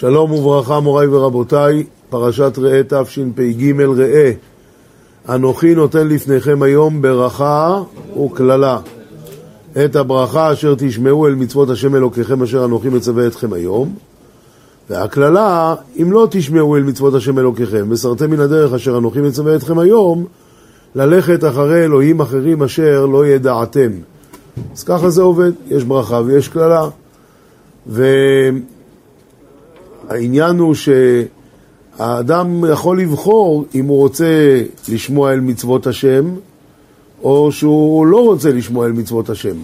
שלום וברכה מוריי ורבותיי, פרשת ראה תשפ"ג ראה. אנוכי נותן לפניכם היום ברכה וקללה. את הברכה אשר תשמעו אל מצוות השם אלוקיכם אשר אנוכי מצווה אתכם היום. והקללה, אם לא תשמעו אל מצוות השם אלוקיכם, וסרתם מן הדרך אשר אנוכי מצווה אתכם היום, ללכת אחרי אלוהים אחרים אשר לא ידעתם. אז ככה זה עובד, יש ברכה ויש קללה. והעניין הוא שהאדם יכול לבחור אם הוא רוצה לשמוע אל מצוות השם, או שהוא לא רוצה לשמוע אל מצוות השם.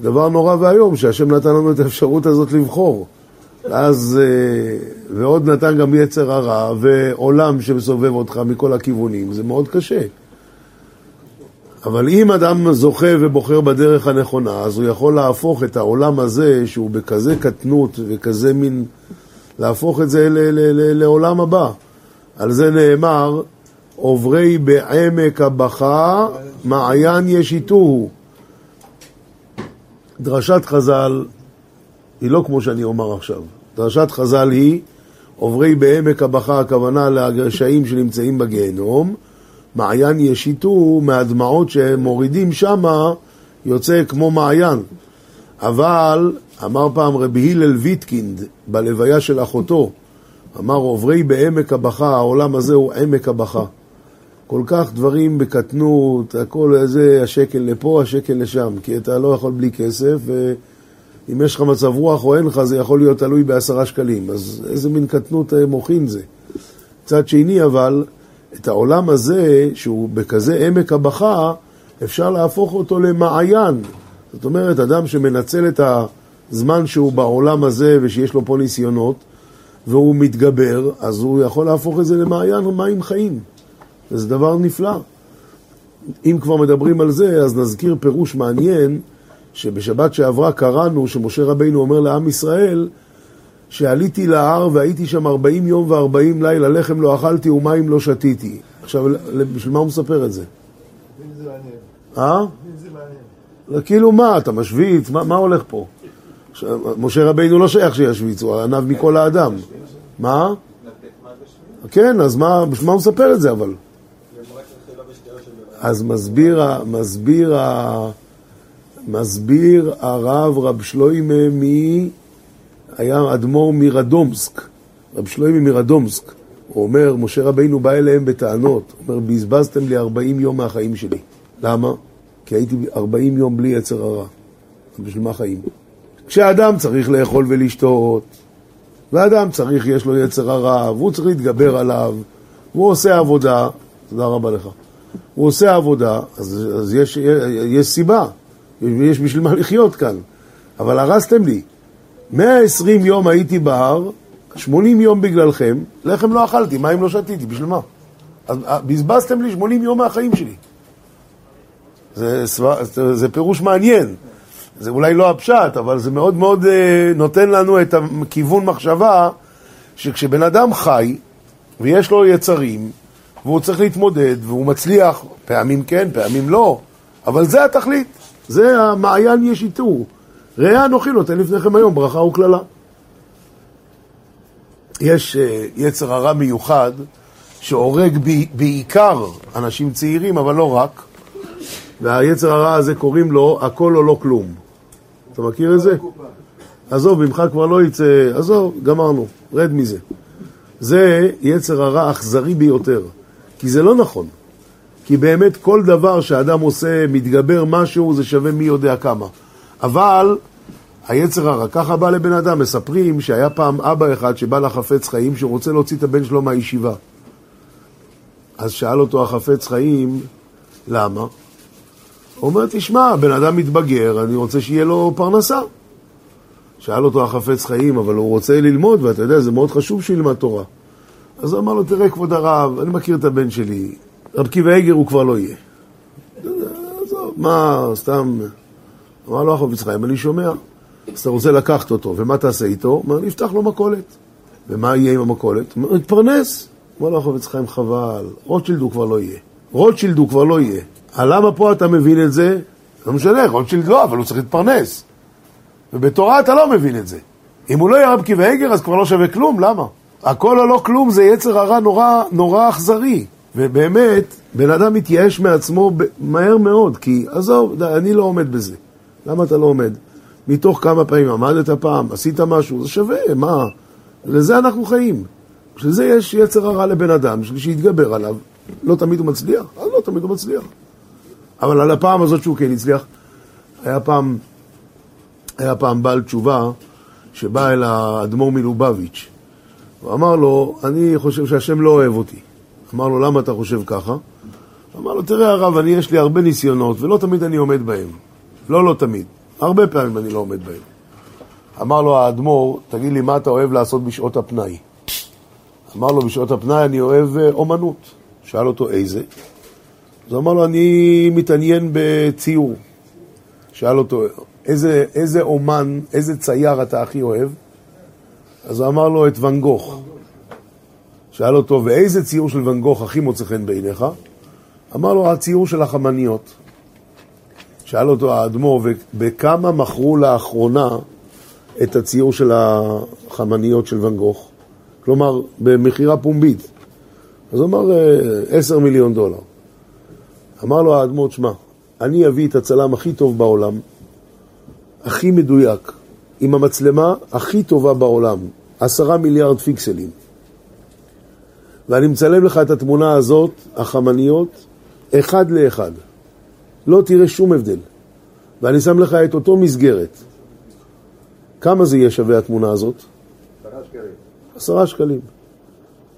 דבר נורא ואיום שהשם נתן לנו את האפשרות הזאת לבחור. ואז, ועוד נתן גם יצר הרע ועולם שמסובב אותך מכל הכיוונים, זה מאוד קשה. אבל אם אדם זוכה ובוחר בדרך הנכונה, אז הוא יכול להפוך את העולם הזה, שהוא בכזה קטנות וכזה מין, להפוך את זה ל- ל- ל- לעולם הבא. על זה נאמר, עוברי בעמק הבכה, מעיין ישיתוהו. דרשת חז"ל היא לא כמו שאני אומר עכשיו. דרשת חז"ל היא, עוברי בעמק הבכה, הכוונה לרשעים שנמצאים בגיהנום, מעיין ישיתו מהדמעות שהם מורידים שמה, יוצא כמו מעיין. אבל, אמר פעם רבי הלל ויטקינד, בלוויה של אחותו, אמר עוברי בעמק הבכה, העולם הזה הוא עמק הבכה. כל כך דברים בקטנות, הכל איזה השקל לפה, השקל לשם, כי אתה לא יכול בלי כסף, ואם יש לך מצב רוח או אין לך, זה יכול להיות תלוי בעשרה שקלים. אז איזה מין קטנות מוחין זה. מצד שני, אבל, את העולם הזה, שהוא בכזה עמק הבכה, אפשר להפוך אותו למעיין. זאת אומרת, אדם שמנצל את הזמן שהוא בעולם הזה ושיש לו פה ניסיונות, והוא מתגבר, אז הוא יכול להפוך את זה למעיין מים חיים. וזה דבר נפלא. אם כבר מדברים על זה, אז נזכיר פירוש מעניין, שבשבת שעברה קראנו שמשה רבינו אומר לעם ישראל, שעליתי להר והייתי שם 40 יום ו-40 לילה, לחם לא אכלתי ומים לא שתיתי. עכשיו, בשביל מה הוא מספר את זה? אה? כאילו מה, אתה משוויץ? מה, מה הולך פה? משה רבינו לא שייך הוא ענב מכל האדם. מה? כן, אז מה, מה הוא מספר את זה אבל? אז מסביר, מסביר, מסביר הרב רב שלוימה מ... היה אדמו"ר מרדומסק, רב שלוימה מרדומסק. הוא אומר, משה רבינו בא אליהם בטענות, הוא אומר, בזבזתם לי 40 יום מהחיים שלי. למה? כי הייתי 40 יום בלי יצר הרע. בשביל מה חיים? כשאדם צריך לאכול ולשתות, ואדם צריך, יש לו יצר הרע, והוא צריך להתגבר עליו, והוא עושה עבודה, תודה רבה לך. הוא עושה עבודה, אז, אז יש, יש סיבה, יש בשביל מה לחיות כאן. אבל הרסתם לי. 120 יום הייתי בהר, 80 יום בגללכם, לחם לא אכלתי, מים לא שתיתי, בשביל מה? אז בזבזתם לי 80 יום מהחיים שלי. זה, זה פירוש מעניין. זה אולי לא הפשט, אבל זה מאוד מאוד אה, נותן לנו את הכיוון מחשבה שכשבן אדם חי ויש לו יצרים והוא צריך להתמודד והוא מצליח, פעמים כן, פעמים לא, אבל זה התכלית, זה המעיין יש איתור. ראה אנוכי נותן לפניכם היום ברכה וקללה. יש uh, יצר הרע מיוחד שהורג ב, בעיקר אנשים צעירים, אבל לא רק, והיצר הרע הזה קוראים לו הכל או לא כלום. אתה מכיר את זה? עזוב, ממך כבר לא יצא, עזוב, גמרנו, רד מזה. זה יצר הרע אכזרי ביותר, כי זה לא נכון. כי באמת כל דבר שאדם עושה, מתגבר משהו, זה שווה מי יודע כמה. אבל היצר הרע, ככה בא לבן אדם, מספרים שהיה פעם אבא אחד שבא לחפץ חיים שרוצה להוציא את הבן שלו מהישיבה. אז שאל אותו החפץ חיים, למה? אומר, תשמע, בן אדם מתבגר, אני רוצה שיהיה לו פרנסה. שאל אותו החפץ חיים, אבל הוא רוצה ללמוד, ואתה יודע, זה מאוד חשוב שילמד תורה. אז הוא אמר לו, תראה, כבוד הרב, אני מכיר את הבן שלי, רב קיבא אגר הוא כבר לא יהיה. עזוב, מה, סתם... אמר לו החפץ חיים, אני שומע. אז אתה רוצה לקחת אותו, ומה תעשה איתו? אומר, נפתח לו מכולת. ומה יהיה עם המכולת? הוא אומר, יתפרנס. אמר לו החפץ חיים, חבל, רוטשילד הוא כבר לא יהיה. רוטשילד הוא כבר לא יהיה. למה פה אתה מבין את זה? לא משנה, רוטשילד לא, אבל הוא צריך להתפרנס. ובתורה אתה לא מבין את זה. אם הוא לא יהיה רב ועגר, אז כבר לא שווה כלום, למה? הכל או לא כלום זה יצר הרע נורא, נורא אכזרי. ובאמת, בן אדם מתייאש מעצמו מהר מאוד, כי עזוב, אני לא עומד בזה. למה אתה לא עומד? מתוך כמה פעמים עמדת פעם, עשית משהו, זה שווה, מה? לזה אנחנו חיים. בשביל זה יש יצר הרע לבן אדם, בשביל שיתגבר עליו. לא תמיד הוא מצליח, אז לא תמיד הוא מצליח. אבל על הפעם הזאת שהוא כן הצליח, היה פעם, היה פעם בעל תשובה שבא אל האדמו"ר מלובביץ'. הוא אמר לו, אני חושב שהשם לא אוהב אותי. אמר לו, למה אתה חושב ככה? אמר לו, תראה הרב, אני יש לי הרבה ניסיונות ולא תמיד אני עומד בהם. לא, לא תמיד. הרבה פעמים אני לא עומד בהם. אמר לו האדמו"ר, תגיד לי, מה אתה אוהב לעשות בשעות הפנאי? אמר לו, בשעות הפנאי אני אוהב אה, אומנות. שאל אותו, איזה? אז הוא אמר לו, אני מתעניין בציור. שאל אותו, איזה, איזה אומן, איזה צייר אתה הכי אוהב? אז הוא אמר לו, את ואן גוך. שאל אותו, ואיזה ציור של ואן גוך הכי מוצא חן בעיניך? אמר לו, הציור של החמניות. שאל אותו האדמו"ר, בכמה מכרו לאחרונה את הציור של החמניות של ואן גוך? כלומר, במכירה פומבית. אז הוא אמר, אה, עשר מיליון דולר. אמר לו האדמו"ר, שמע, אני אביא את הצלם הכי טוב בעולם, הכי מדויק, עם המצלמה הכי טובה בעולם, עשרה מיליארד פיקסלים. ואני מצלם לך את התמונה הזאת, החמניות, אחד לאחד. לא תראה שום הבדל. ואני שם לך את אותו מסגרת. כמה זה יהיה שווה התמונה הזאת? עשרה שקלים. עשרה שקלים.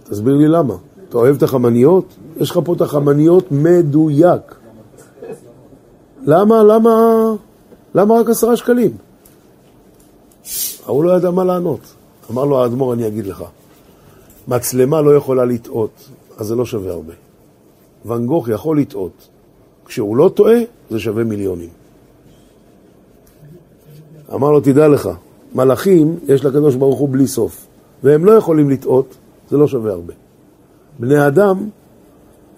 תסביר לי למה. אתה אוהב את החמניות? יש לך פה את החמניות מדויק. למה, למה, למה רק עשרה שקלים? ההוא לא ידע מה לענות. אמר לו האדמו"ר, אני אגיד לך. מצלמה לא יכולה לטעות, אז זה לא שווה הרבה. ואן גוך יכול לטעות. כשהוא לא טועה, זה שווה מיליונים. אמר לו, תדע לך, מלאכים יש לקדוש ברוך הוא בלי סוף, והם לא יכולים לטעות, זה לא שווה הרבה. בני אדם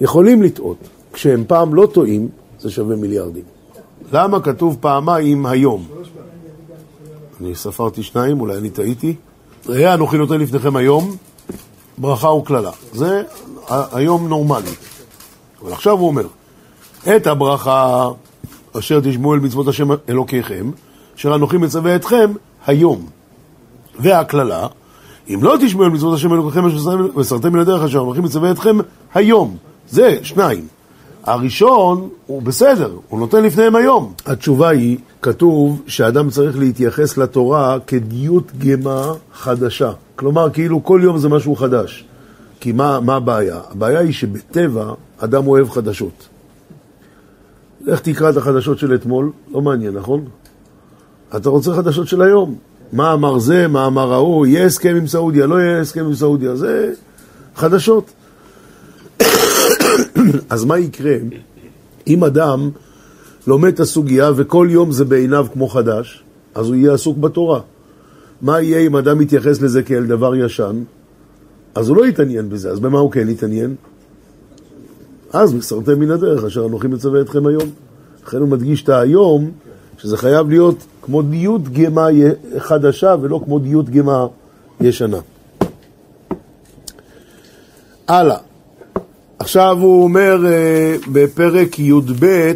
יכולים לטעות, כשהם פעם לא טועים, זה שווה מיליארדים. למה כתוב פעמיים היום? אני ספרתי שניים, אולי אני טעיתי. ראה אנוכי נותן לפניכם היום ברכה וקללה. זה היום נורמלי. אבל עכשיו הוא אומר, את הברכה אשר תשמעו אל מצוות השם אלוקיכם, אשר אנוכי מצווה אתכם היום. והקללה, אם לא תשמעו אל מצוות השם אלוקיכם אשר מסרתם מן הדרך אשר אנוכי מצווה אתכם היום. זה שניים. הראשון הוא בסדר, הוא נותן לפניהם היום. התשובה היא, כתוב שאדם צריך להתייחס לתורה כדיות גמה חדשה. כלומר, כאילו כל יום זה משהו חדש. כי מה, מה הבעיה? הבעיה היא שבטבע אדם אוהב חדשות. לך תקרא את החדשות של אתמול, לא מעניין, נכון? אתה רוצה חדשות של היום. מה אמר זה, מה אמר ההוא, יהיה הסכם עם סעודיה, לא יהיה הסכם עם סעודיה, זה חדשות. אז מה יקרה אם אדם לומד את הסוגיה וכל יום זה בעיניו כמו חדש, אז הוא יהיה עסוק בתורה. מה יהיה אם אדם יתייחס לזה כאל דבר ישן? אז הוא לא יתעניין בזה, אז במה הוא כן יתעניין? אז מסרתם מן הדרך אשר אנוכי מצווה אתכם היום. לכן הוא מדגיש את היום, שזה חייב להיות כמו דיות גמה חדשה ולא כמו דיות גמה ישנה. הלאה. עכשיו הוא אומר uh, בפרק י"ב,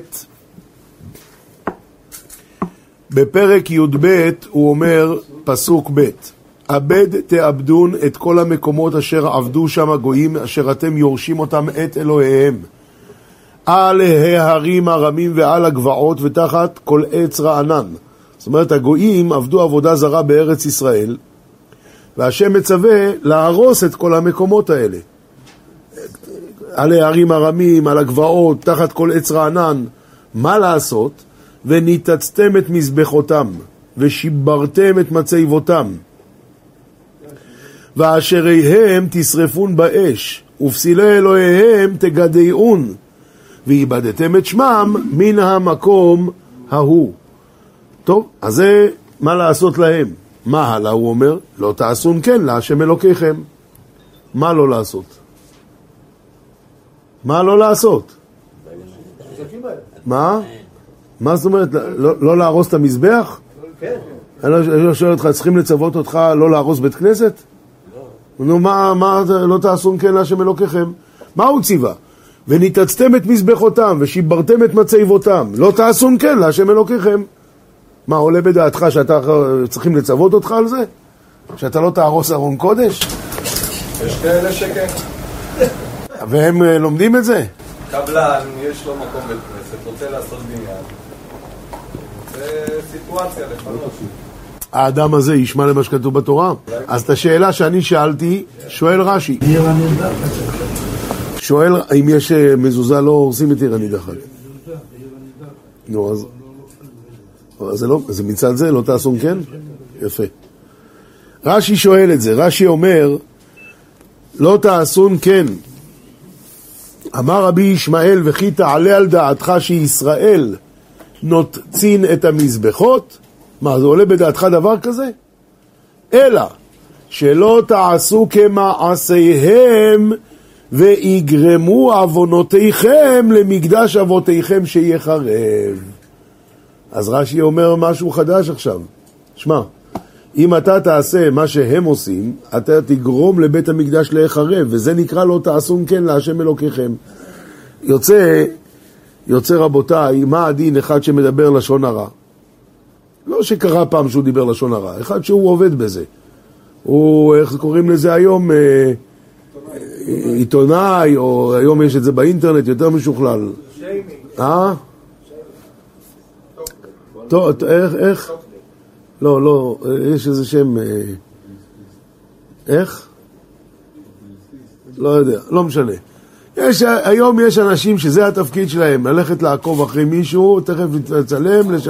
בפרק י"ב הוא אומר, פסוק ב' אבד תאבדון את כל המקומות אשר עבדו שם הגויים, אשר אתם יורשים אותם את אלוהיהם. על ההרים הרמים ועל הגבעות ותחת כל עץ רענן. זאת אומרת, הגויים עבדו עבודה זרה בארץ ישראל, והשם מצווה להרוס את כל המקומות האלה. על ההרים הרמים, על הגבעות, תחת כל עץ רענן. מה לעשות? וניתצתם את מזבחותם, ושיברתם את מצייבותם. ואשריהם תשרפון באש, ופסילי אלוהיהם תגדעון, ואיבדתם את שמם מן המקום ההוא. טוב, אז זה מה לעשות להם. מה הלאה הוא אומר? לא תעשון כן להשם אלוקיכם. מה לא לעשות? מה לא לעשות? מה? מה זאת אומרת? לא, לא להרוס את המזבח? כן. אני לא- לא שואל אותך, צריכים לצוות אותך לא להרוס בית כנסת? נו, מה, לא תעשו כן להשם אלוקיכם? מה הוא ציווה? וניתצתם את מזבחותם ושיברתם את מצבות,ם לא תעשו כן להשם אלוקיכם. מה, עולה בדעתך שאתה צריכים לצוות אותך על זה? שאתה לא תהרוס ארון קודש? יש כאלה שכן. והם אה, לומדים את זה? קבלן, יש לו מקום בית כנסת, רוצה לעשות בניין. זה סיטואציה לפנות. האדם הזה ישמע למה שכתוב בתורה? אז את השאלה שאני שאלתי, שואל רש"י. שואל אם יש אה, מזוזה לא הורסים את עיר הנידחת. נו, אז... זה לא, זה מצד זה, לא תעשון כן? יפה. רש"י שואל את זה, רש"י אומר, לא תעשון כן. אמר רבי ישמעאל, וכי תעלה על דעתך שישראל נוצין את המזבחות? מה, זה עולה בדעתך דבר כזה? אלא שלא תעשו כמעשיהם ויגרמו עוונותיכם למקדש אבותיכם שיחרב. אז רש"י אומר משהו חדש עכשיו. שמע, אם אתה תעשה מה שהם עושים, אתה תגרום לבית המקדש להיחרב, וזה נקרא לא תעשון כן להשם אלוקיכם. יוצא, יוצא רבותיי, מה הדין אחד שמדבר לשון הרע? לא שקרה פעם שהוא דיבר לשון הרע, אחד שהוא עובד בזה. הוא, איך קוראים לזה היום? אה, עיתונאי, או היום יש את זה באינטרנט, יותר משוכלל. אה? טוב, איך, איך? לא, לא, יש איזה שם... אה, איך? לא יודע, לא משנה. יש, היום יש אנשים שזה התפקיד שלהם, ללכת לעקוב אחרי מישהו, תכף לצלם, לש...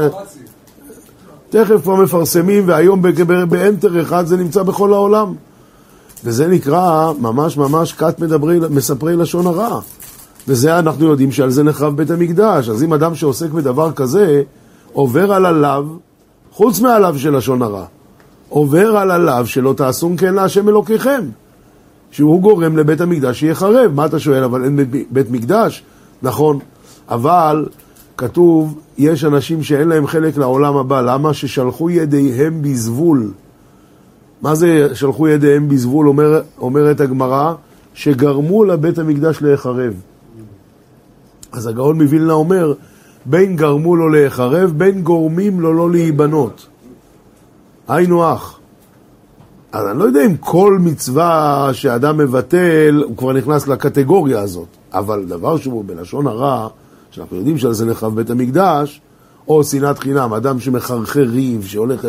תכף כבר מפרסמים, והיום באנטר אחד זה נמצא בכל העולם. וזה נקרא ממש ממש כת מדברי, מספרי לשון הרע. וזה אנחנו יודעים שעל זה נחרב בית המקדש. אז אם אדם שעוסק בדבר כזה, עובר על הלאו, חוץ מהלאו של לשון הרע, עובר על הלאו שלא תעשון כן להשם אלוקיכם. שהוא גורם לבית המקדש שיחרב. מה אתה שואל, אבל אין בית מקדש? נכון, אבל כתוב, יש אנשים שאין להם חלק לעולם הבא. למה? ששלחו ידיהם בזבול. מה זה שלחו ידיהם בזבול, אומר, אומרת הגמרא? שגרמו לבית המקדש להיחרב. אז הגאון מווילנה אומר, בין גרמו לו להיחרב, בין גורמים לו לא להיבנות. היינו אח. אז אני לא יודע אם כל מצווה שאדם מבטל, הוא כבר נכנס לקטגוריה הזאת. אבל דבר שהוא בלשון הרע, שאנחנו יודעים שעל זה נחרב בית המקדש, או שנאת חינם, אדם שמחרחר ריב, שהולך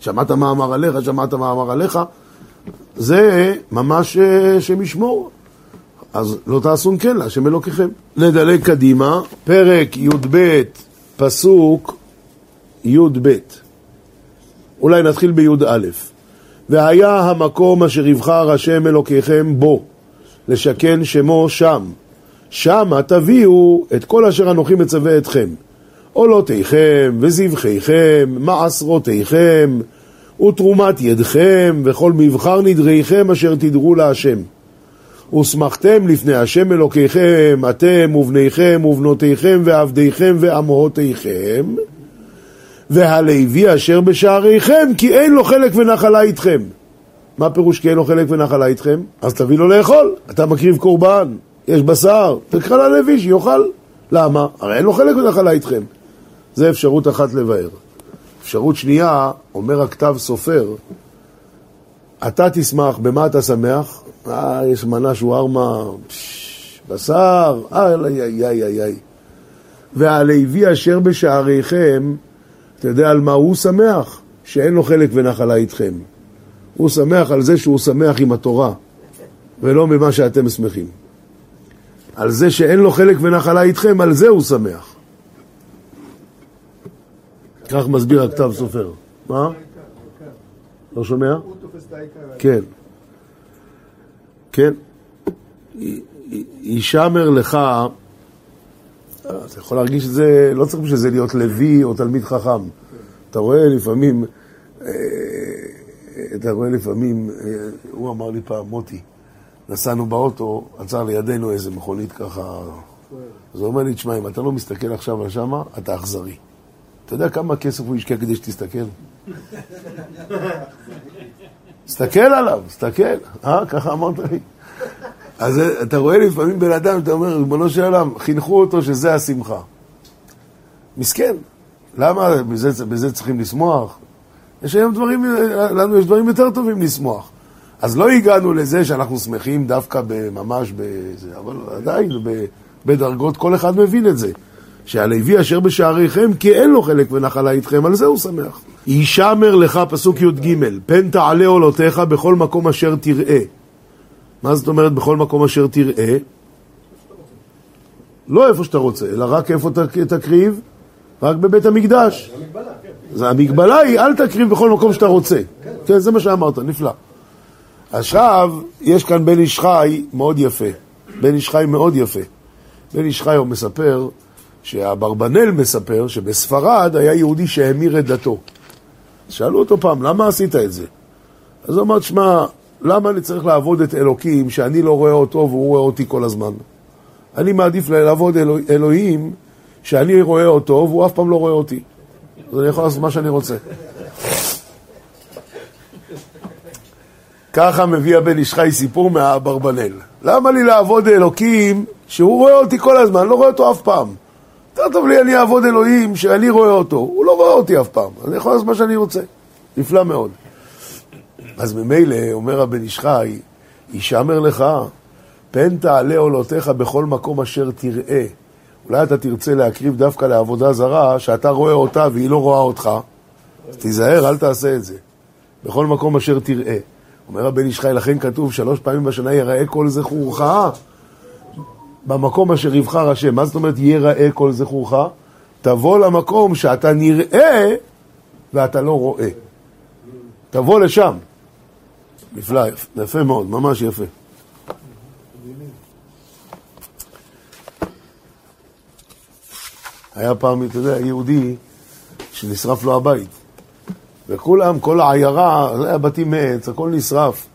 שמעת מה אמר עליך, שמעת מה אמר עליך, זה ממש אה, שם ישמור. אז לא תעשון כן להשם אלוקיכם. נדלג קדימה, פרק י"ב, פסוק י"ב. אולי נתחיל בי"א. והיה המקום אשר יבחר השם אלוקיכם בו, לשכן שמו שם. שמה תביאו את כל אשר אנוכי מצווה אתכם. עולותיכם וזבחיכם, מעשרותיכם, ותרומת ידכם, וכל מבחר נדריכם אשר תדרו להשם. ושמחתם לפני השם אלוקיכם, אתם ובניכם ובנותיכם ועבדיכם ואמהותיכם, והלוי אשר בשעריכם, כי אין לו חלק ונחלה איתכם. מה פירוש כי אין לו חלק ונחלה איתכם? אז תביא לו לאכול, אתה מקריב קורבן, יש בשר, תקרא ללוי שיאכל. למה? הרי אין לו חלק ונחלה איתכם. זה אפשרות אחת לבאר. אפשרות שנייה, אומר הכתב סופר, אתה תשמח, במה אתה שמח? אה, יש מנה שווארמה, בשר, איי איי איי איי איי. והלוי אשר בשעריכם, אתה יודע על מה הוא שמח? שאין לו חלק ונחלה איתכם. הוא שמח על זה שהוא שמח עם התורה, ולא ממה שאתם שמחים. על זה שאין לו חלק ונחלה איתכם, על זה הוא שמח. כך מסביר הכתב סופר. מה? לא שומע? כן. כן. יישמר לך, אתה יכול להרגיש את זה, לא צריך בשביל זה להיות לוי או תלמיד חכם. אתה רואה לפעמים, אה, אתה רואה לפעמים, אה, הוא אמר לי פעם, מוטי, נסענו באוטו, עצר לידינו איזה מכונית ככה, אז הוא אומר לי, תשמע, אם אתה לא מסתכל עכשיו על שמה, אתה אכזרי. אתה יודע כמה כסף הוא השקיע כדי שתסתכל? תסתכל עליו, תסתכל. אה, ככה אמרת לי. אז אתה רואה לפעמים בן אדם, אתה אומר, ריבונו של עולם, חינכו אותו שזה השמחה. מסכן. למה בזה, בזה צריכים לשמוח? יש היום דברים, לנו יש דברים יותר טובים לשמוח. אז לא הגענו לזה שאנחנו שמחים דווקא ממש בזה, אבל עדיין בדרגות כל אחד מבין את זה. שהלוי אשר בשעריכם כי אין לו חלק ונחלה איתכם, על זה הוא שמח. יישמר לך, פסוק י"ג, פן תעלה עולותיך בכל מקום אשר תראה. מה זאת אומרת בכל מקום אשר תראה? לא איפה שאתה רוצה, אלא רק איפה תקריב? רק בבית המקדש. אז המגבלה היא, אל תקריב בכל מקום שאתה רוצה. כן, זה מה שאמרת, נפלא. עכשיו, יש כאן בן איש חי מאוד יפה. בן איש חי מאוד יפה. בן איש חי הוא מספר שאברבנאל מספר שבספרד היה יהודי שהמיר את דתו. שאלו אותו פעם, למה עשית את זה? אז הוא אמר, שמע, למה אני צריך לעבוד את אלוקים שאני לא רואה אותו והוא רואה אותי כל הזמן? אני מעדיף לעבוד אלוה, אלוהים שאני רואה אותו והוא אף פעם לא רואה אותי. אז אני יכול לעשות מה שאני רוצה. ככה מביא הבן איש חי סיפור מהאברבנאל. למה לי לעבוד אלוקים שהוא רואה אותי כל הזמן, לא רואה אותו אף פעם? יותר טוב לי אני אעבוד אלוהים שאני רואה אותו, הוא לא רואה אותי אף פעם, אני יכול לעשות מה שאני רוצה. נפלא מאוד. אז ממילא, אומר הבן איש חי, יישמר לך, פן תעלה עולותיך בכל מקום אשר תראה. אולי אתה תרצה להקריב דווקא לעבודה זרה, שאתה רואה אותה והיא לא רואה אותך, אז תיזהר, אל תעשה את זה. בכל מקום אשר תראה. אומר הבן איש חי, לכן כתוב שלוש פעמים בשנה יראה כל זכורך במקום אשר יבחר השם. מה זאת אומרת ייראה כל זכורך? תבוא למקום שאתה נראה ואתה לא רואה. תבוא לשם. נפלא, יפה מאוד, ממש יפה. היה פעם, אתה יודע, יהודי שנשרף לו הבית. וכולם, כל העיירה, היה בתים מעץ, הכל נשרף.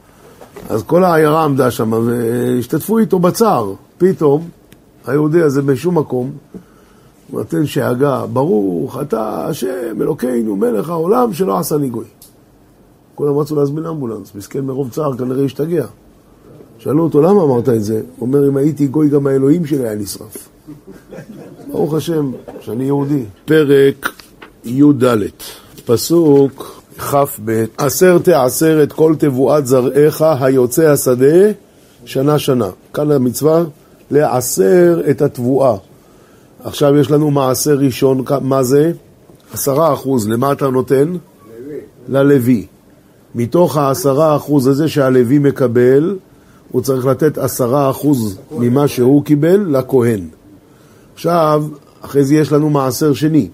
אז כל העיירה עמדה שם והשתתפו איתו בצער. פתאום, היהודי הזה בשום מקום, נותן שאגה, ברוך אתה השם אלוקינו מלך העולם שלא עשה ניגוי. כולם רצו להזמין אמבולנס, מסכן מרוב צער כנראה השתגע. שאלו אותו, למה אמרת את זה? הוא אומר, אם הייתי גוי גם האלוהים שלי היה נשרף. ברוך השם, שאני יהודי. פרק י"ד, פסוק כ"ב: עשר תעשר את כל תבואת זרעך היוצא השדה שנה שנה. כאן המצווה לעשר את התבואה. עכשיו יש לנו מעשר ראשון, מה זה? עשרה אחוז, למה אתה נותן? ללוי. מתוך העשרה אחוז הזה שהלוי מקבל, הוא צריך לתת עשרה אחוז ממה שהוא קיבל לכהן. עכשיו, אחרי זה יש לנו מעשר שני.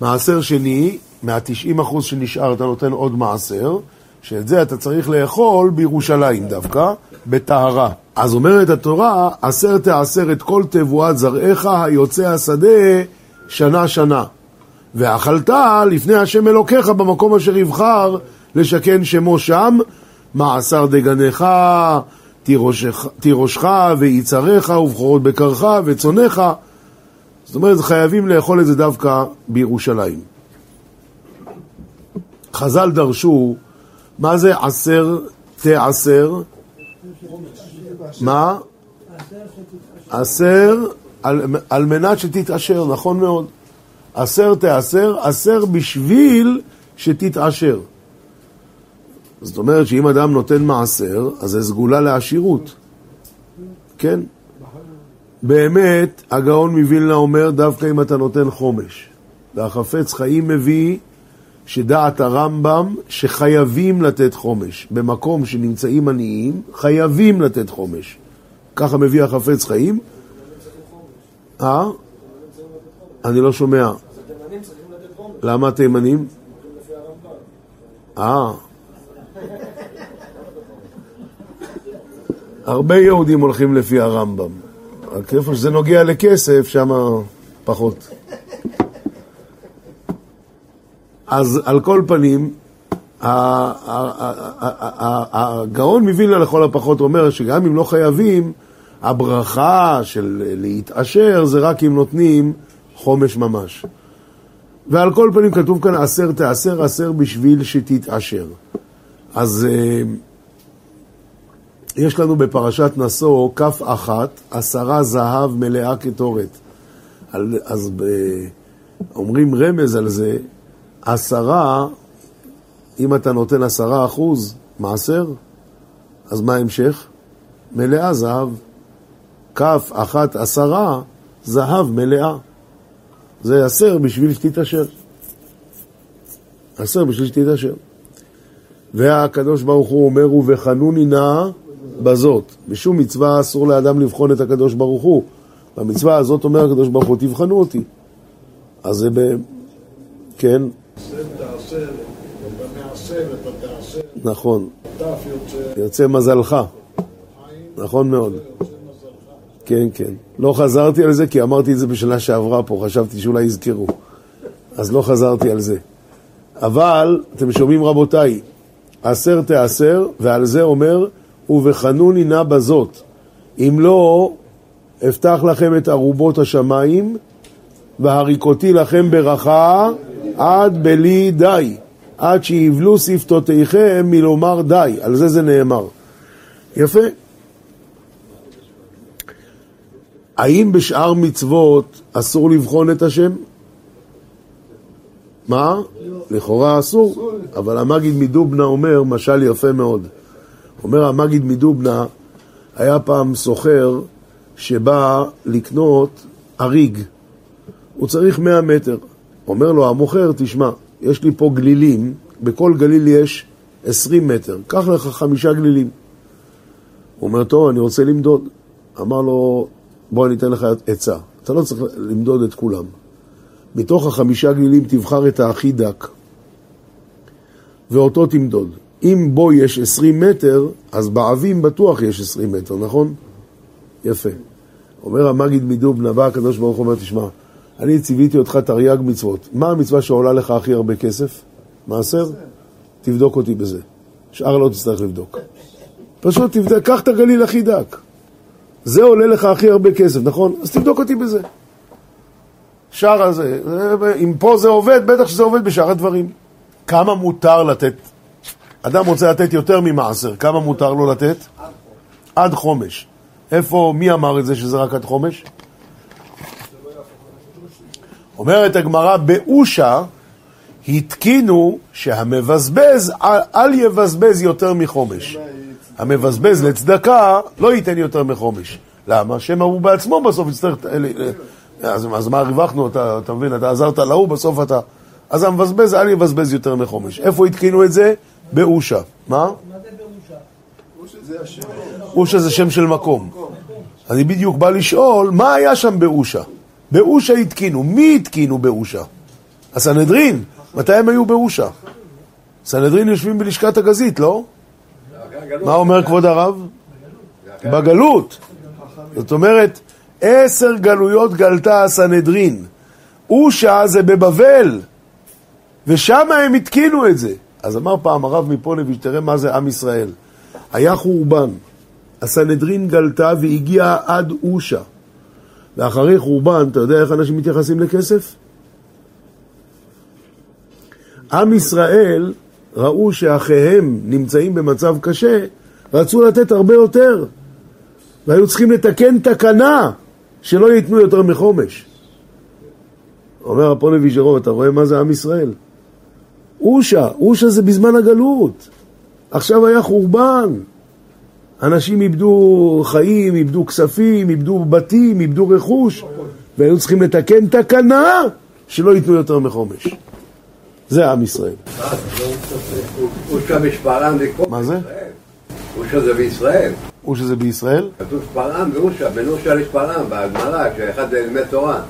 מעשר שני, מה-90 אחוז שנשאר אתה נותן עוד מעשר, שאת זה אתה צריך לאכול בירושלים דווקא, בטהרה. אז אומרת התורה, עשר תעשר את כל תבואת זרעך היוצא השדה שנה שנה. ואכלת לפני השם אלוקיך במקום אשר יבחר לשכן שמו שם, מעשר דגנך, תירושך ויצריך ובכורות בקרך וצונך. זאת אומרת, חייבים לאכול את זה דווקא בירושלים. חז"ל דרשו, מה זה עשר תעשר? מה? עשר על, על מנת שתתעשר, נכון מאוד. עשר תעשר, עשר בשביל שתתעשר. זאת אומרת שאם אדם נותן מעשר, אז זה סגולה לעשירות. כן? באמת, הגאון מווילנה אומר, דווקא אם אתה נותן חומש. והחפץ חיים מביא שדעת הרמב"ם שחייבים לתת חומש. במקום שנמצאים עניים, חייבים לתת חומש. ככה מביא החפץ חיים. אה? אני לא שומע. למה התימנים? אה. הרבה יהודים הולכים לפי הרמב"ם. רק איפה שזה נוגע לכסף, שם פחות. אז על כל פנים, הגאון מווילנה לכל הפחות אומר שגם אם לא חייבים, הברכה של להתעשר זה רק אם נותנים חומש ממש. ועל כל פנים כתוב כאן עשר תעשר, עשר בשביל שתתעשר. אז אה, יש לנו בפרשת נשוא כף אחת, עשרה זהב מלאה קטורת. אז ב... אומרים רמז על זה, עשרה, אם אתה נותן עשרה אחוז מעשר, אז מה ההמשך? מלאה זהב. כף אחת עשרה, זהב מלאה. זה עשר בשביל שתתעשר. עשר בשביל שתתעשר. והקדוש ברוך הוא אומר, ובחנוני נא בזאת. בשום מצווה אסור לאדם לבחון את הקדוש ברוך הוא. במצווה הזאת אומר הקדוש ברוך הוא, תבחנו אותי. אז זה ב... כן. נכון. יוצא מזלך. נכון מאוד. כן, כן. לא חזרתי על זה כי אמרתי את זה בשנה שעברה פה, חשבתי שאולי יזכרו. אז לא חזרתי על זה. אבל, אתם שומעים רבותיי, עשר תעשר, ועל זה אומר, ובחנוני נא בזאת. אם לא, אפתח לכם את ארובות השמיים, והריקותי לכם ברכה עד בלי די, עד שיבלו שפתותיכם מלומר די. על זה זה נאמר. יפה. האם בשאר מצוות אסור לבחון את השם? מה? לכאורה אסור, אבל המגיד מדובנה אומר משל יפה מאוד. אומר המגיד מדובנה, היה פעם סוחר שבא לקנות אריג, הוא צריך 100 מטר. אומר לו המוכר, תשמע, יש לי פה גלילים, בכל גליל יש 20 מטר, קח לך חמישה גלילים. הוא אומר, טוב, אני רוצה למדוד. אמר לו, בוא אני אתן לך עצה, אתה לא צריך למדוד את כולם. מתוך החמישה גלילים תבחר את הכי דק, ואותו תמדוד. אם בו יש 20 מטר, אז בעבים בטוח יש 20 מטר, נכון? יפה. אומר המגיד מדובנה, בא הקדוש ברוך הוא אומר, תשמע, אני ציוויתי אותך תרי"ג מצוות. מה המצווה שעולה לך הכי הרבה כסף? מעשר? תבדוק אותי בזה. שאר לא תצטרך לבדוק. פשוט תבדק, קח את הגליל הכי דק. זה עולה לך הכי הרבה כסף, נכון? אז תבדוק אותי בזה. שאר הזה, אם פה זה עובד, בטח שזה עובד בשאר הדברים. כמה מותר לתת? אדם רוצה לתת יותר ממעשר, כמה מותר לו לתת? עד חומש. איפה, מי אמר את זה שזה רק עד חומש? אומרת הגמרא, באושה התקינו שהמבזבז, אל, יבזבז יותר מחומש. המבזבז לצדקה לא ייתן יותר מחומש. למה? שמא הוא בעצמו בסוף יצטרך... אז, אז מה הרווחנו? אתה, אתה מבין? אתה עזרת להוא, בסוף אתה... אז המבזבז, אל יבזבז יותר מחומש. איפה התקינו את זה? באושה. מה? מה זה באושה? אושה זה שם של מקום. אני בדיוק בא לשאול, מה היה שם באושה? באושה התקינו. מי התקינו באושה? הסנהדרין. מתי הם היו באושה? סנהדרין יושבים בלשכת הגזית, לא? מה אומר כבוד הרב? בגלות. זאת אומרת, עשר גלויות גלתה הסנהדרין. אושה זה בבבל, ושם הם התקינו את זה. אז אמר פעם הרב מפונביץ', תראה מה זה עם ישראל. היה חורבן, הסנהדרין גלתה והגיעה עד אושה. ואחרי חורבן, אתה יודע איך אנשים מתייחסים לכסף? עם ישראל ראו שאחיהם נמצאים במצב קשה, רצו לתת הרבה יותר, והיו צריכים לתקן תקנה שלא ייתנו יותר מחומש. אומר הפוני ויז'רוב, אתה רואה מה זה עם ישראל? אושה, אושה זה בזמן הגלות. עכשיו היה חורבן. אנשים איבדו חיים, איבדו כספים, איבדו בתים, איבדו רכוש, והיו צריכים לתקן תקנה שלא ייתנו יותר מחומש. זה עם ישראל. מה זה? אושה זה בישראל. אושה זה בישראל? כתוב שפרעם ואושה, בין אושה לשפרעם, בהגמרא, כשאחד לימד תורה.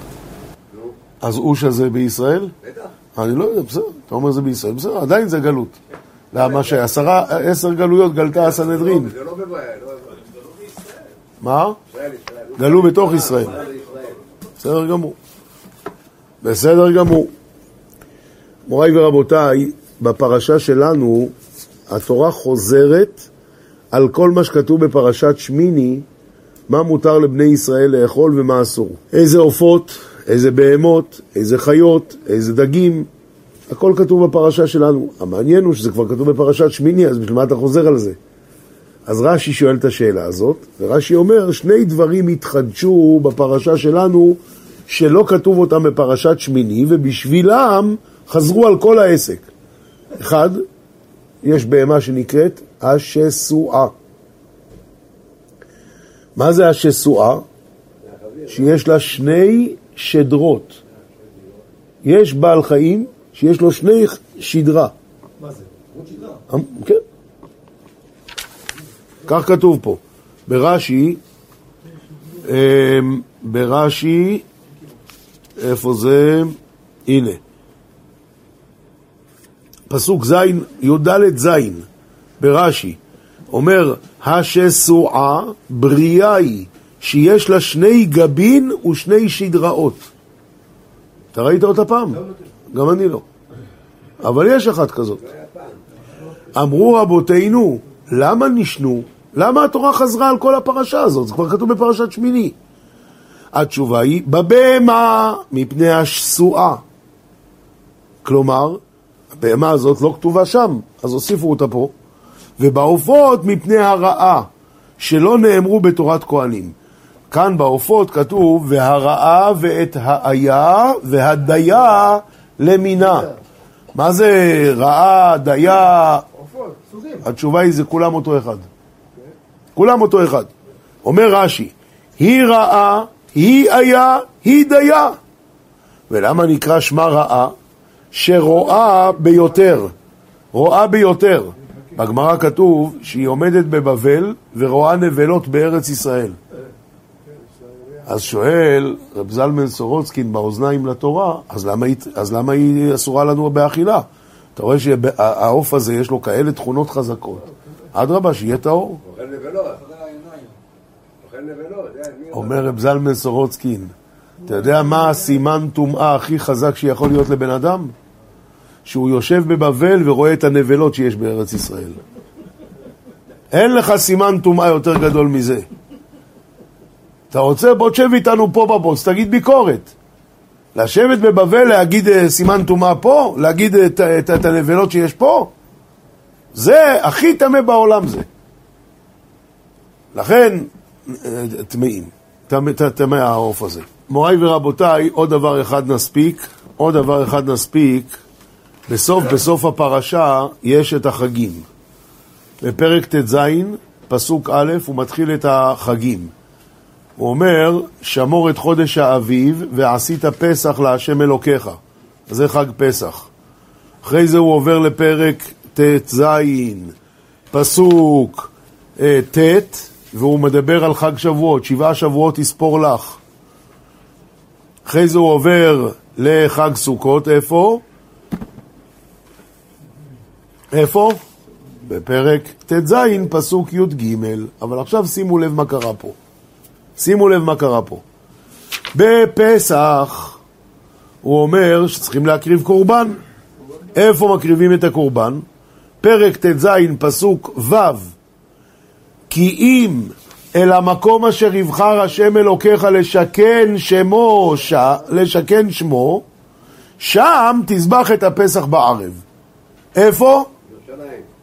אז אושה זה בישראל? בטח. אני לא יודע, בסדר, אתה אומר זה בישראל, בסדר, עדיין זה גלות. למה שעשרה, עשר גלויות גלתה הסנהדרין. זה לא בבעיה, לא מה? גלו בתוך ישראל. בסדר גמור. בסדר גמור. מוריי ורבותיי, בפרשה שלנו התורה חוזרת על כל מה שכתוב בפרשת שמיני, מה מותר לבני ישראל לאכול ומה אסור. איזה עופות, איזה בהמות, איזה חיות, איזה דגים, הכל כתוב בפרשה שלנו. המעניין הוא שזה כבר כתוב בפרשת שמיני, אז בשביל מה אתה חוזר על זה? אז רש"י שואל את השאלה הזאת, ורש"י אומר, שני דברים התחדשו בפרשה שלנו שלא כתוב אותם בפרשת שמיני, ובשבילם חזרו על כל העסק. אחד, יש בהמה שנקראת השסועה. מה זה השסועה? שיש לה שני שדרות. יש בעל חיים שיש לו שני שדרה. מה זה? שדרה. אמ, כן. כך כתוב פה. ברש"י, אמ, ברש"י, איפה זה? הנה. פסוק ז', י"ד ז', ברש"י, אומר, השסועה בריאה היא, שיש לה שני גבין ושני שדראות. אתה ראית אותה פעם? גם אני לא. אבל יש אחת כזאת. אמרו רבותינו, למה נשנו? למה התורה חזרה על כל הפרשה הזאת? זה כבר כתוב בפרשת שמיני. התשובה היא, בבהמה מפני השסועה. כלומר, הבהמה הזאת לא כתובה שם, אז הוסיפו אותה פה. ובעופות מפני הרעה, שלא נאמרו בתורת כהנים. כאן בעופות כתוב, והרעה ואת האיה והדיה למינה. מה זה רעה, דיה? התשובה היא, זה כולם אותו אחד. כולם אותו אחד. אומר רש"י, היא רעה, היא איה, היא דיה. ולמה נקרא שמה רעה? שרואה ביותר. רואה ביותר. בגמרא כתוב שהיא עומדת בבבל ורואה נבלות בארץ ישראל. אז שואל רב זלמן סורוצקין באוזניים לתורה, אז למה, היא, אז למה היא אסורה לנו באכילה? אתה רואה שהעוף הזה יש לו כאלה תכונות חזקות. אדרבה, שיהיה טהור. אומר רב זלמן סורוצקין, אתה יודע מה הסימן טומאה הכי חזק שיכול להיות לבן אדם? שהוא יושב בבבל ורואה את הנבלות שיש בארץ ישראל. אין לך סימן טומאה יותר גדול מזה. אתה רוצה? בוא תשב איתנו פה בבוס, תגיד ביקורת. לשבת בבבל, להגיד אה, סימן טומאה פה? להגיד את, את, את הנבלות שיש פה? זה הכי טמא בעולם זה. לכן, אה, טמאים. טמא- טמא העוף הזה. מוריי ורבותיי, עוד דבר אחד נספיק, עוד דבר אחד נספיק. בסוף, בסוף הפרשה יש את החגים. בפרק ט"ז, פסוק א', הוא מתחיל את החגים. הוא אומר, שמור את חודש האביב ועשית פסח להשם אלוקיך. זה חג פסח. אחרי זה הוא עובר לפרק ט"ז, פסוק אה, ט', והוא מדבר על חג שבועות, שבעה שבועות יספור לך. אחרי זה הוא עובר לחג סוכות, איפה? איפה? בפרק ט"ז, פסוק י"ג. אבל עכשיו שימו לב מה קרה פה. שימו לב מה קרה פה. בפסח הוא אומר שצריכים להקריב קורבן. איפה מקריבים את הקורבן? פרק ט"ז, פסוק ו' כי אם אל המקום אשר יבחר השם אלוקיך לשכן שמו, ש... לשכן שמו, שם תזבח את הפסח בערב. איפה?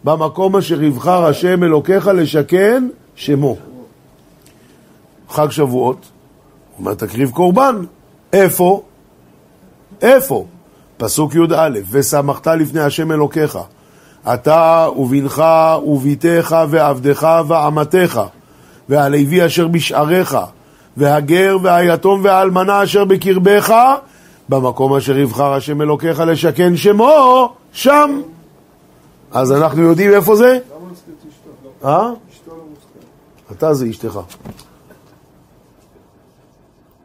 במקום אשר יבחר השם אלוקיך לשכן שמו. חג שבועות, הוא אומר תקריב קורבן. איפה? איפה? פסוק י"א, ושמחת לפני השם אלוקיך, אתה ובנך וביתך ועבדך ואמתך, והלוי אשר בשעריך, והגר והיתום והאלמנה אשר בקרבך, במקום אשר יבחר השם אלוקיך לשכן שמו, שם. אז אנחנו יודעים איפה זה? למה אשתו? אה? אשתו לא מוזכרת. אתה זה אשתך.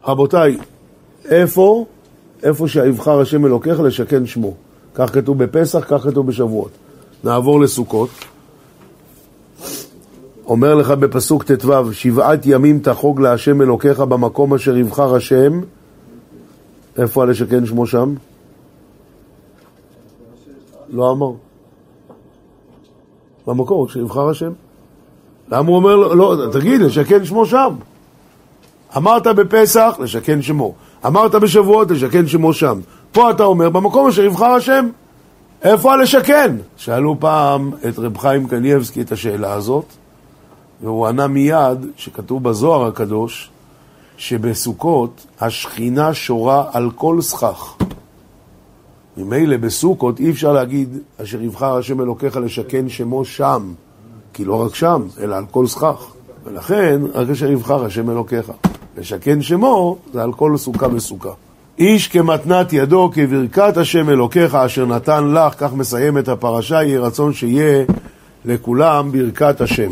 רבותיי, איפה, איפה שיבחר השם אלוקיך לשכן שמו. כך כתוב בפסח, כך כתוב בשבועות. נעבור לסוכות. אומר לך בפסוק ט"ו, שבעת ימים תחוג להשם אלוקיך במקום אשר יבחר השם. איפה הלשכן שמו שם? לא אמר. במקום שיבחר השם. למה הוא אומר לא, תגיד, לשכן שמו שם. אמרת בפסח, לשכן שמו. אמרת בשבועות לשכן שמו שם. פה אתה אומר, במקום אשר יבחר השם, איפה הלשכן? שאלו פעם את רב חיים קנייבסקי את השאלה הזאת, והוא ענה מיד שכתוב בזוהר הקדוש, שבסוכות השכינה שורה על כל סכך. ממילא בסוכות אי אפשר להגיד אשר יבחר השם אלוקיך לשכן שמו שם, כי לא רק שם, אלא על כל סכך. ולכן, רק אשר יבחר השם אלוקיך. לשכן שמו זה על כל סוכה וסוכה. איש כמתנת ידו, כברכת השם אלוקיך אשר נתן לך, כך מסיים את הפרשה, יהי רצון שיהיה לכולם ברכת השם.